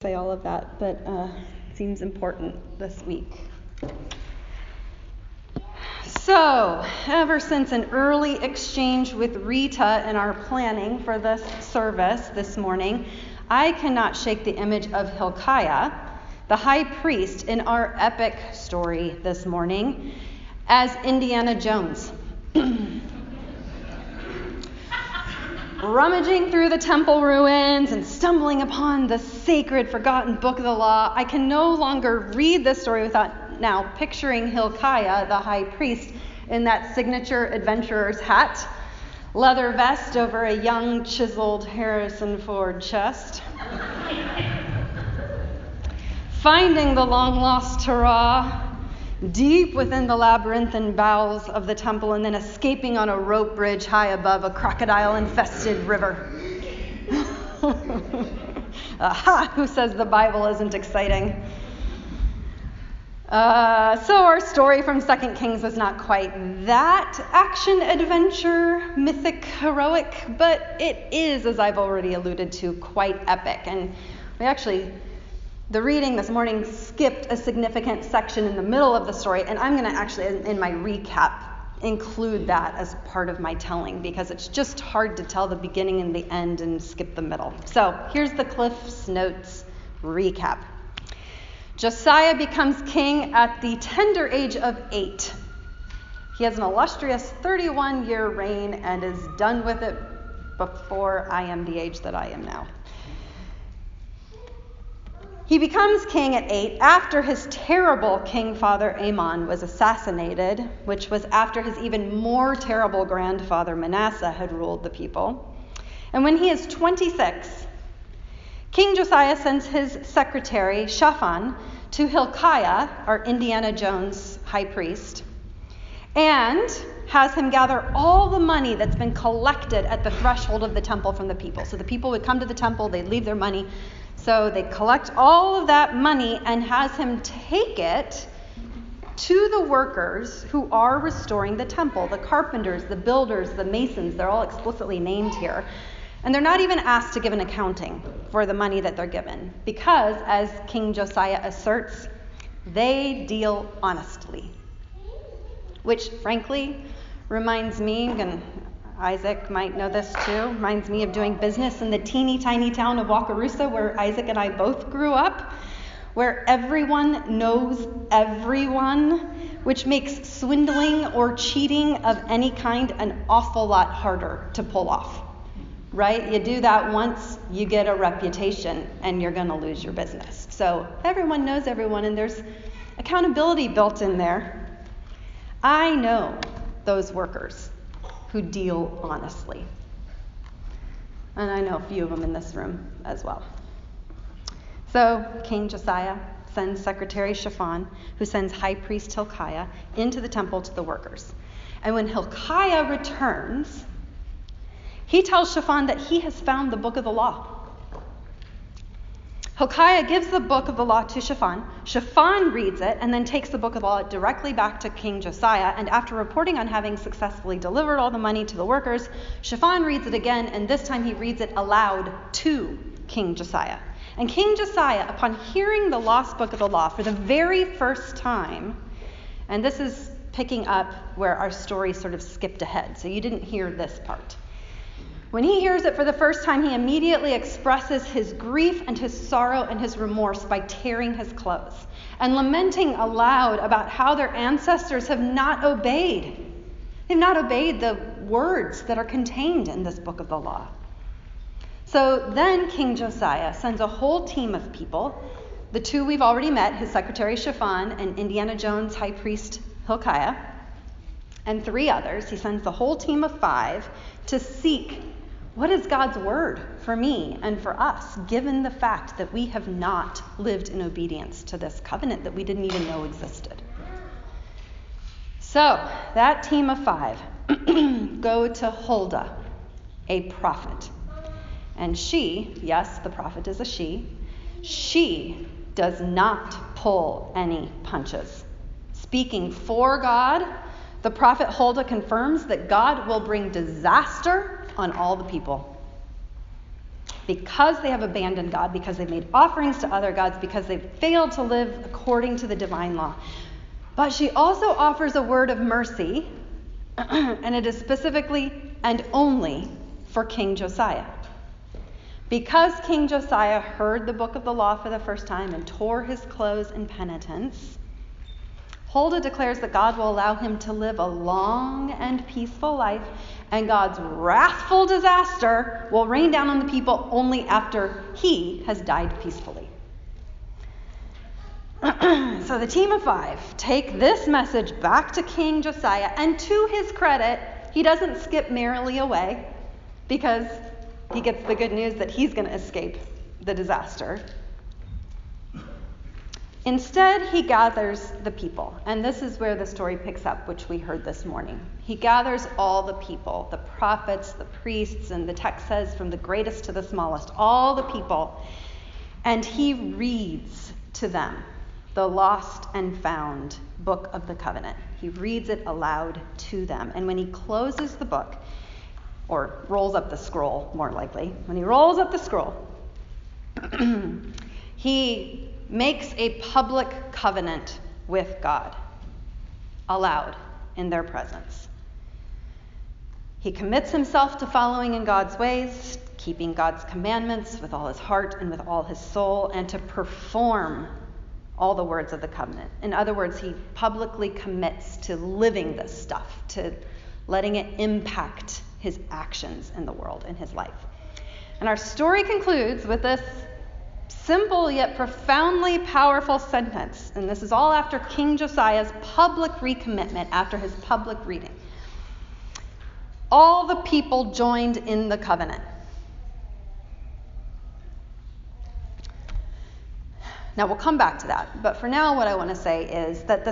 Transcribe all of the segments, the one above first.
say all of that, but uh, seems important this week. So, ever since an early exchange with Rita in our planning for this service this morning, I cannot shake the image of Hilkiah, the high priest in our epic story this morning, as Indiana Jones. rummaging through the temple ruins and stumbling upon the sacred, forgotten book of the law, I can no longer read this story without now picturing Hilkiah, the high priest, in that signature adventurer's hat, leather vest over a young, chiseled Harrison Ford chest. Finding the long lost Torah deep within the labyrinthine bowels of the temple and then escaping on a rope bridge high above a crocodile infested river. Aha, who says the Bible isn't exciting? Uh, so, our story from 2 Kings is not quite that action adventure, mythic, heroic, but it is, as I've already alluded to, quite epic. And we actually the reading this morning skipped a significant section in the middle of the story, and I'm going to actually, in my recap, include that as part of my telling because it's just hard to tell the beginning and the end and skip the middle. So here's the Cliff's Notes recap. Josiah becomes king at the tender age of eight. He has an illustrious 31 year reign and is done with it before I am the age that I am now. He becomes king at eight after his terrible king father Amon was assassinated, which was after his even more terrible grandfather Manasseh had ruled the people. And when he is 26, King Josiah sends his secretary, Shaphan, to Hilkiah, our Indiana Jones high priest, and has him gather all the money that's been collected at the threshold of the temple from the people. So the people would come to the temple, they'd leave their money, so they collect all of that money and has him take it to the workers who are restoring the temple the carpenters, the builders, the masons. They're all explicitly named here. And they're not even asked to give an accounting for the money that they're given because, as King Josiah asserts, they deal honestly. Which, frankly, reminds me, and Isaac might know this too. Reminds me of doing business in the teeny tiny town of Wakarusa, where Isaac and I both grew up, where everyone knows everyone, which makes swindling or cheating of any kind an awful lot harder to pull off. Right? You do that once, you get a reputation, and you're going to lose your business. So everyone knows everyone, and there's accountability built in there. I know those workers who deal honestly. And I know a few of them in this room as well. So King Josiah sends Secretary Shaphan, who sends High Priest Hilkiah into the temple to the workers. And when Hilkiah returns, he tells Shaphan that he has found the book of the law. Hilkiah gives the book of the law to Shaphan. Shaphan reads it and then takes the book of the law directly back to King Josiah. And after reporting on having successfully delivered all the money to the workers, Shaphan reads it again, and this time he reads it aloud to King Josiah. And King Josiah, upon hearing the lost book of the law for the very first time, and this is picking up where our story sort of skipped ahead, so you didn't hear this part. When he hears it for the first time, he immediately expresses his grief and his sorrow and his remorse by tearing his clothes and lamenting aloud about how their ancestors have not obeyed. They've not obeyed the words that are contained in this book of the law. So then King Josiah sends a whole team of people, the two we've already met, his secretary Shaphan and Indiana Jones high priest Hilkiah, and three others. He sends the whole team of five to seek what is God's word for me and for us, given the fact that we have not lived in obedience to this covenant that we didn't even know existed? So, that team of five go to Huldah, a prophet. And she, yes, the prophet is a she, she does not pull any punches. Speaking for God, the prophet Huldah confirms that God will bring disaster on all the people. because they have abandoned God, because they've made offerings to other gods, because they've failed to live according to the divine law. But she also offers a word of mercy, and it is specifically and only for King Josiah. Because King Josiah heard the book of the law for the first time and tore his clothes in penitence, Huldah declares that God will allow him to live a long and peaceful life, and God's wrathful disaster will rain down on the people only after he has died peacefully. so the team of five take this message back to King Josiah, and to his credit, he doesn't skip merrily away because he gets the good news that he's going to escape the disaster. Instead, he gathers the people. And this is where the story picks up, which we heard this morning. He gathers all the people the prophets, the priests, and the text says from the greatest to the smallest, all the people. And he reads to them the lost and found book of the covenant. He reads it aloud to them. And when he closes the book, or rolls up the scroll, more likely. When he rolls up the scroll, he makes a public covenant with God, aloud in their presence. He commits himself to following in God's ways, keeping God's commandments with all his heart and with all his soul, and to perform all the words of the covenant. In other words, he publicly commits to living this stuff, to letting it impact his actions in the world, in his life. And our story concludes with this simple yet profoundly powerful sentence. And this is all after King Josiah's public recommitment, after his public reading. All the people joined in the covenant. Now, we'll come back to that. But for now, what I want to say is that,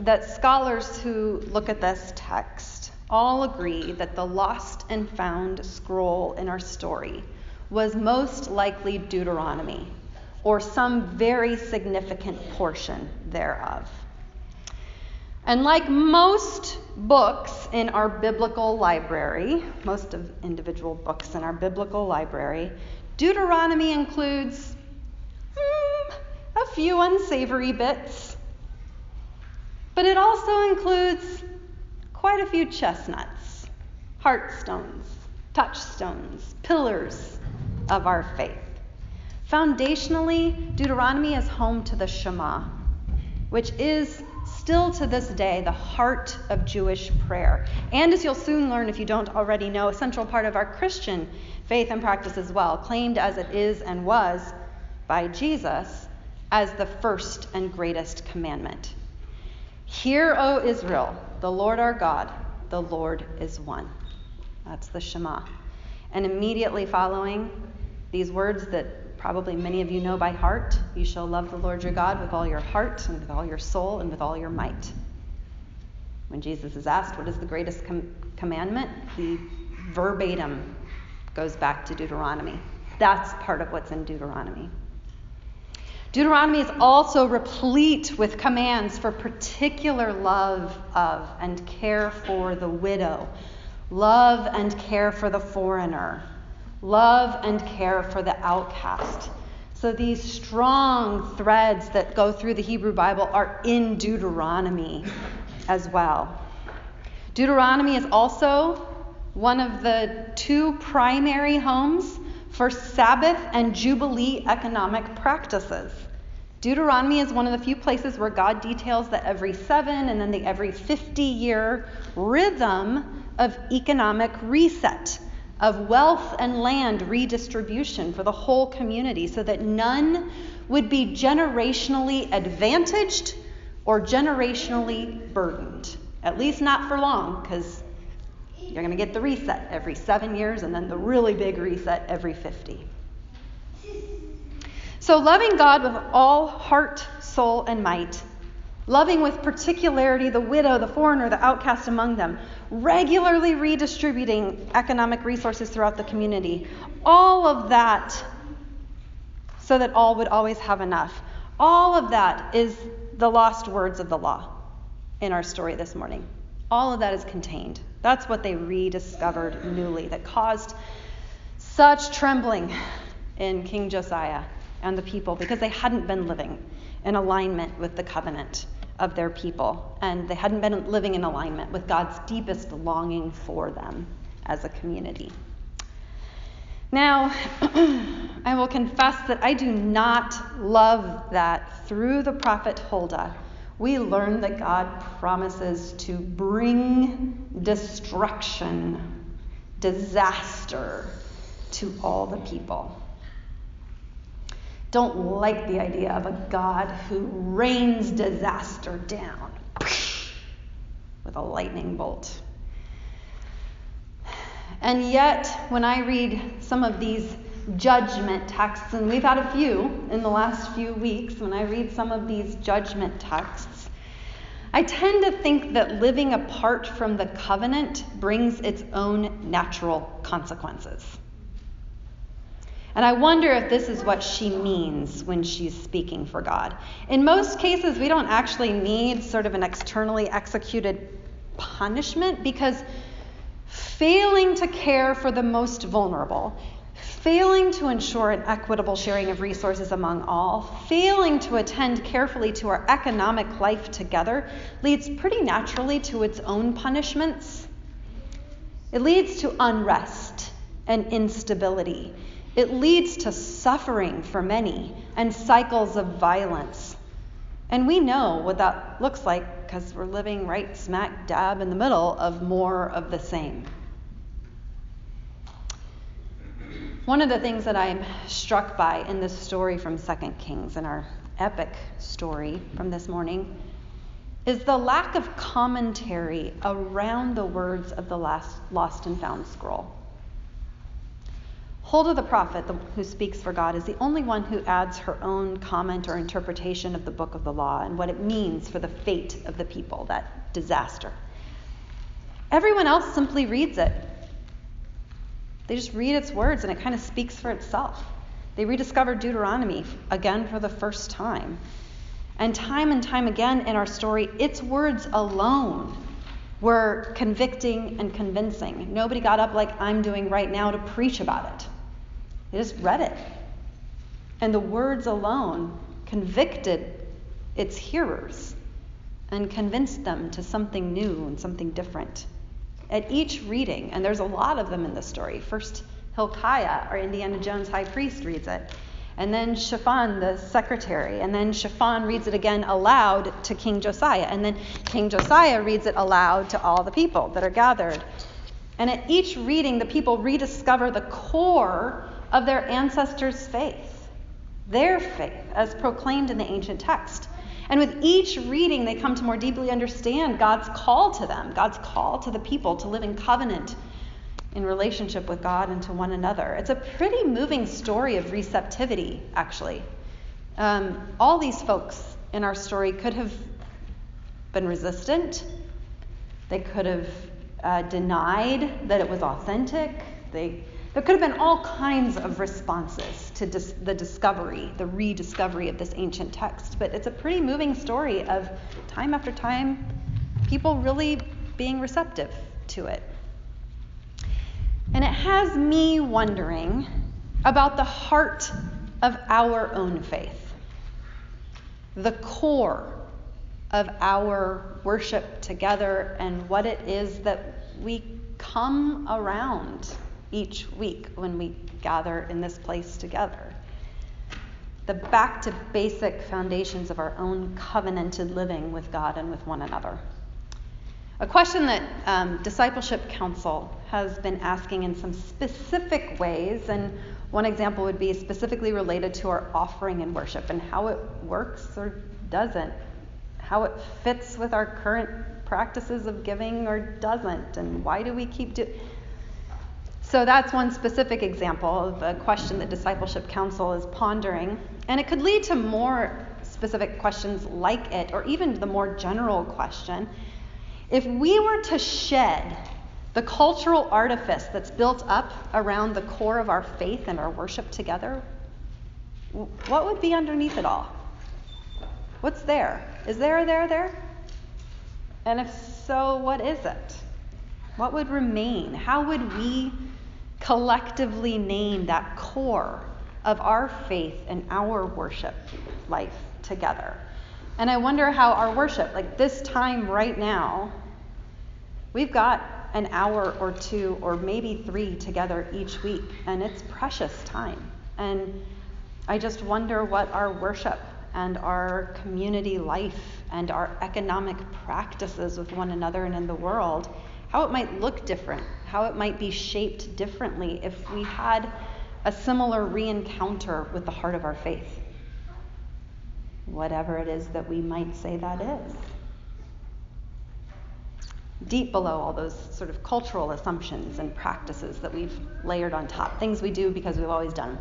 that scholars who look at this text all agree that the lost and found scroll in our story was most likely Deuteronomy, or some very significant portion thereof. And like most books in our biblical library, most of individual books in our biblical library, Deuteronomy includes hmm, a few unsavory bits, but it also includes quite a few chestnuts, heartstones, touchstones, pillars of our faith. Foundationally, Deuteronomy is home to the Shema, which is still to this day the heart of Jewish prayer. And as you'll soon learn if you don't already know, a central part of our Christian faith and practice as well, claimed as it is and was by Jesus as the first and greatest commandment. Hear, O Israel, the Lord our God, the Lord is one. That's the Shema. And immediately following these words that probably many of you know by heart you shall love the Lord your God with all your heart and with all your soul and with all your might. When Jesus is asked what is the greatest com- commandment, he verbatim goes back to Deuteronomy. That's part of what's in Deuteronomy. Deuteronomy is also replete with commands for particular love of and care for the widow, love and care for the foreigner, love and care for the outcast. So these strong threads that go through the Hebrew Bible are in Deuteronomy as well. Deuteronomy is also one of the two primary homes for Sabbath and Jubilee economic practices. Deuteronomy is one of the few places where God details the every seven and then the every 50 year rhythm of economic reset, of wealth and land redistribution for the whole community so that none would be generationally advantaged or generationally burdened. At least not for long, because you're going to get the reset every seven years and then the really big reset every 50. So, loving God with all heart, soul, and might, loving with particularity the widow, the foreigner, the outcast among them, regularly redistributing economic resources throughout the community, all of that so that all would always have enough. All of that is the lost words of the law in our story this morning. All of that is contained. That's what they rediscovered newly that caused such trembling in King Josiah and the people because they hadn't been living in alignment with the covenant of their people, and they hadn't been living in alignment with God's deepest longing for them as a community. Now, I will confess that I do not love that through the prophet Huldah, we learn that God promises to bring destruction, disaster to all the people. Don't like the idea of a God who rains disaster down with a lightning bolt. And yet, when I read some of these judgment texts, and we've had a few in the last few weeks, when I read some of these judgment texts, I tend to think that living apart from the covenant brings its own natural consequences. And I wonder if this is what she means when she's speaking for God. In most cases, we don't actually need sort of an externally executed punishment because failing to care for the most vulnerable, failing to ensure an equitable sharing of resources among all, failing to attend carefully to our economic life together leads pretty naturally to its own punishments. It leads to unrest and instability. It leads to suffering for many and cycles of violence. And we know what that looks like because we're living right smack dab in the middle of more of the same. One of the things that I'm struck by in this story from 2 Kings, in our epic story from this morning, is the lack of commentary around the words of the last lost and found scroll. Huldah the prophet, the, who speaks for God, is the only one who adds her own comment or interpretation of the book of the law and what it means for the fate of the people, that disaster. Everyone else simply reads it they just read its words and it kind of speaks for itself. They rediscovered Deuteronomy again for the first time. And time and time again in our story, its words alone were convicting and convincing. Nobody got up like I'm doing right now to preach about it. They just read it. And the words alone convicted its hearers and convinced them to something new and something different at each reading, and there's a lot of them in the story. First, Hilkiah, our Indiana Jones high priest, reads it. And then Shaphan, the secretary. And then Shaphan reads it again aloud to King Josiah. And then King Josiah reads it aloud to all the people that are gathered. And at each reading, the people rediscover the core of their ancestors' faith, their faith, as proclaimed in the ancient text. And with each reading, they come to more deeply understand God's call to them, God's call to the people to live in covenant in relationship with God and to one another. It's a pretty moving story of receptivity, actually. Um, all these folks in our story could have been resistant, they could have uh, denied that it was authentic, they there could have been all kinds of responses to dis- the discovery, the rediscovery of this ancient text, but it's a pretty moving story of time after time people really being receptive to it. And it has me wondering about the heart of our own faith, the core of our worship together, and what it is that we come around each week when we gather in this place together. The back to basic foundations of our own covenanted living with God and with one another. A question that um, Discipleship Council has been asking in some specific ways, and one example would be specifically related to our offering and worship and how it works or doesn't, how it fits with our current practices of giving or doesn't, and why do we keep doing so that's one specific example of a question that Discipleship Council is pondering. And it could lead to more specific questions like it, or even the more general question. If we were to shed the cultural artifice that's built up around the core of our faith and our worship together, what would be underneath it all? What's there? Is there a there there? And if so, what is it? What would remain? How would we collectively name that core of our faith and our worship life together. And I wonder how our worship, like this time right now, we've got an hour or two or maybe three together each week, and it's precious time. And I just wonder what our worship and our community life and our economic practices with one another and in the world, how it might look different, how it might be shaped differently if we had a similar re-encounter with the heart of our faith. Whatever it is that we might say that is. Deep below all those sort of cultural assumptions and practices that we've layered on top, things we do because we've always done.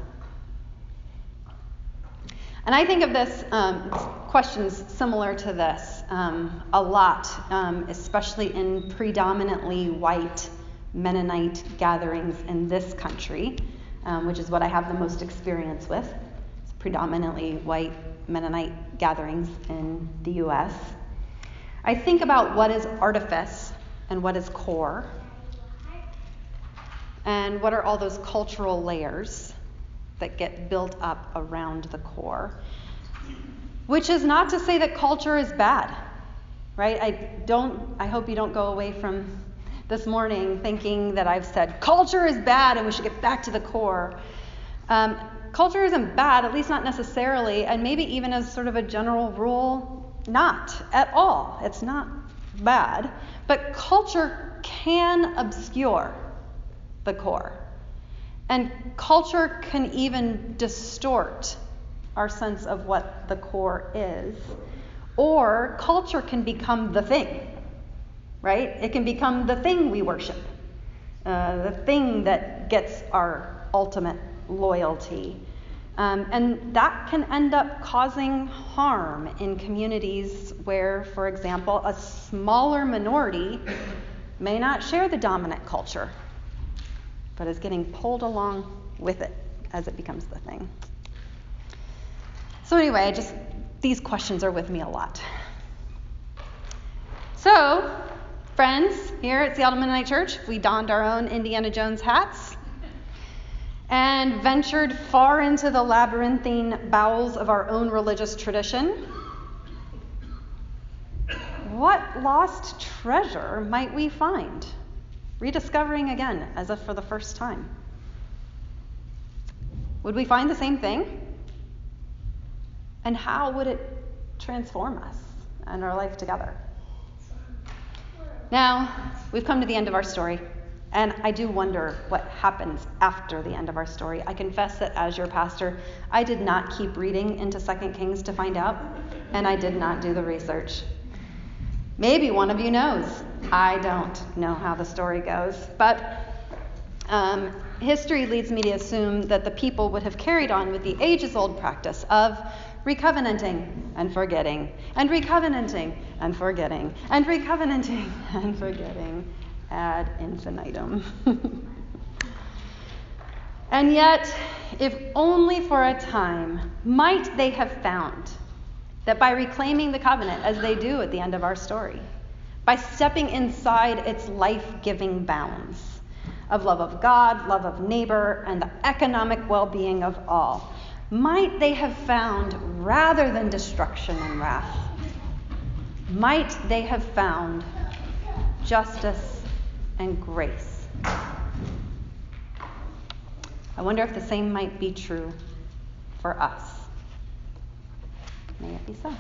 And I think of this um, questions similar to this um, a lot, um, especially in predominantly white Mennonite gatherings in this country, um, which is what I have the most experience with. It's predominantly white Mennonite gatherings in the U.S. I think about what is artifice and what is core, and what are all those cultural layers that get built up around the core. Which is not to say that culture is bad, right? I don't, I hope you don't go away from this morning thinking that I've said culture is bad and we should get back to the core. Um, culture isn't bad, at least not necessarily, and maybe even as sort of a general rule, not at all. It's not bad. But culture can obscure the core. And culture can even distort our sense of what the core is. Or culture can become the thing, right? It can become the thing we worship, uh, the thing that gets our ultimate loyalty. Um, and that can end up causing harm in communities where, for example, a smaller minority may not share the dominant culture but is getting pulled along with it as it becomes the thing. So, anyway, just these questions are with me a lot. So, friends, here at Seattle Mennonite Church, we donned our own Indiana Jones hats and ventured far into the labyrinthine bowels of our own religious tradition. What lost treasure might we find? rediscovering again as if for the first time. Would we find the same thing? And how would it transform us and our life together? Now, we've come to the end of our story, and I do wonder what happens after the end of our story. I confess that as your pastor, I did not keep reading into 2 Kings to find out, and I did not do the research. Maybe one of you knows. I don't know how the story goes. But um, history leads me to assume that the people would have carried on with the ages old practice of recovenanting and forgetting, and recovenanting and forgetting, and recovenanting and forgetting ad infinitum. and yet, if only for a time, might they have found that by reclaiming the covenant, as they do at the end of our story, by stepping inside its life giving bounds of love of God, love of neighbor, and the economic well being of all, might they have found, rather than destruction and wrath, might they have found justice and grace. I wonder if the same might be true for us. May it be so.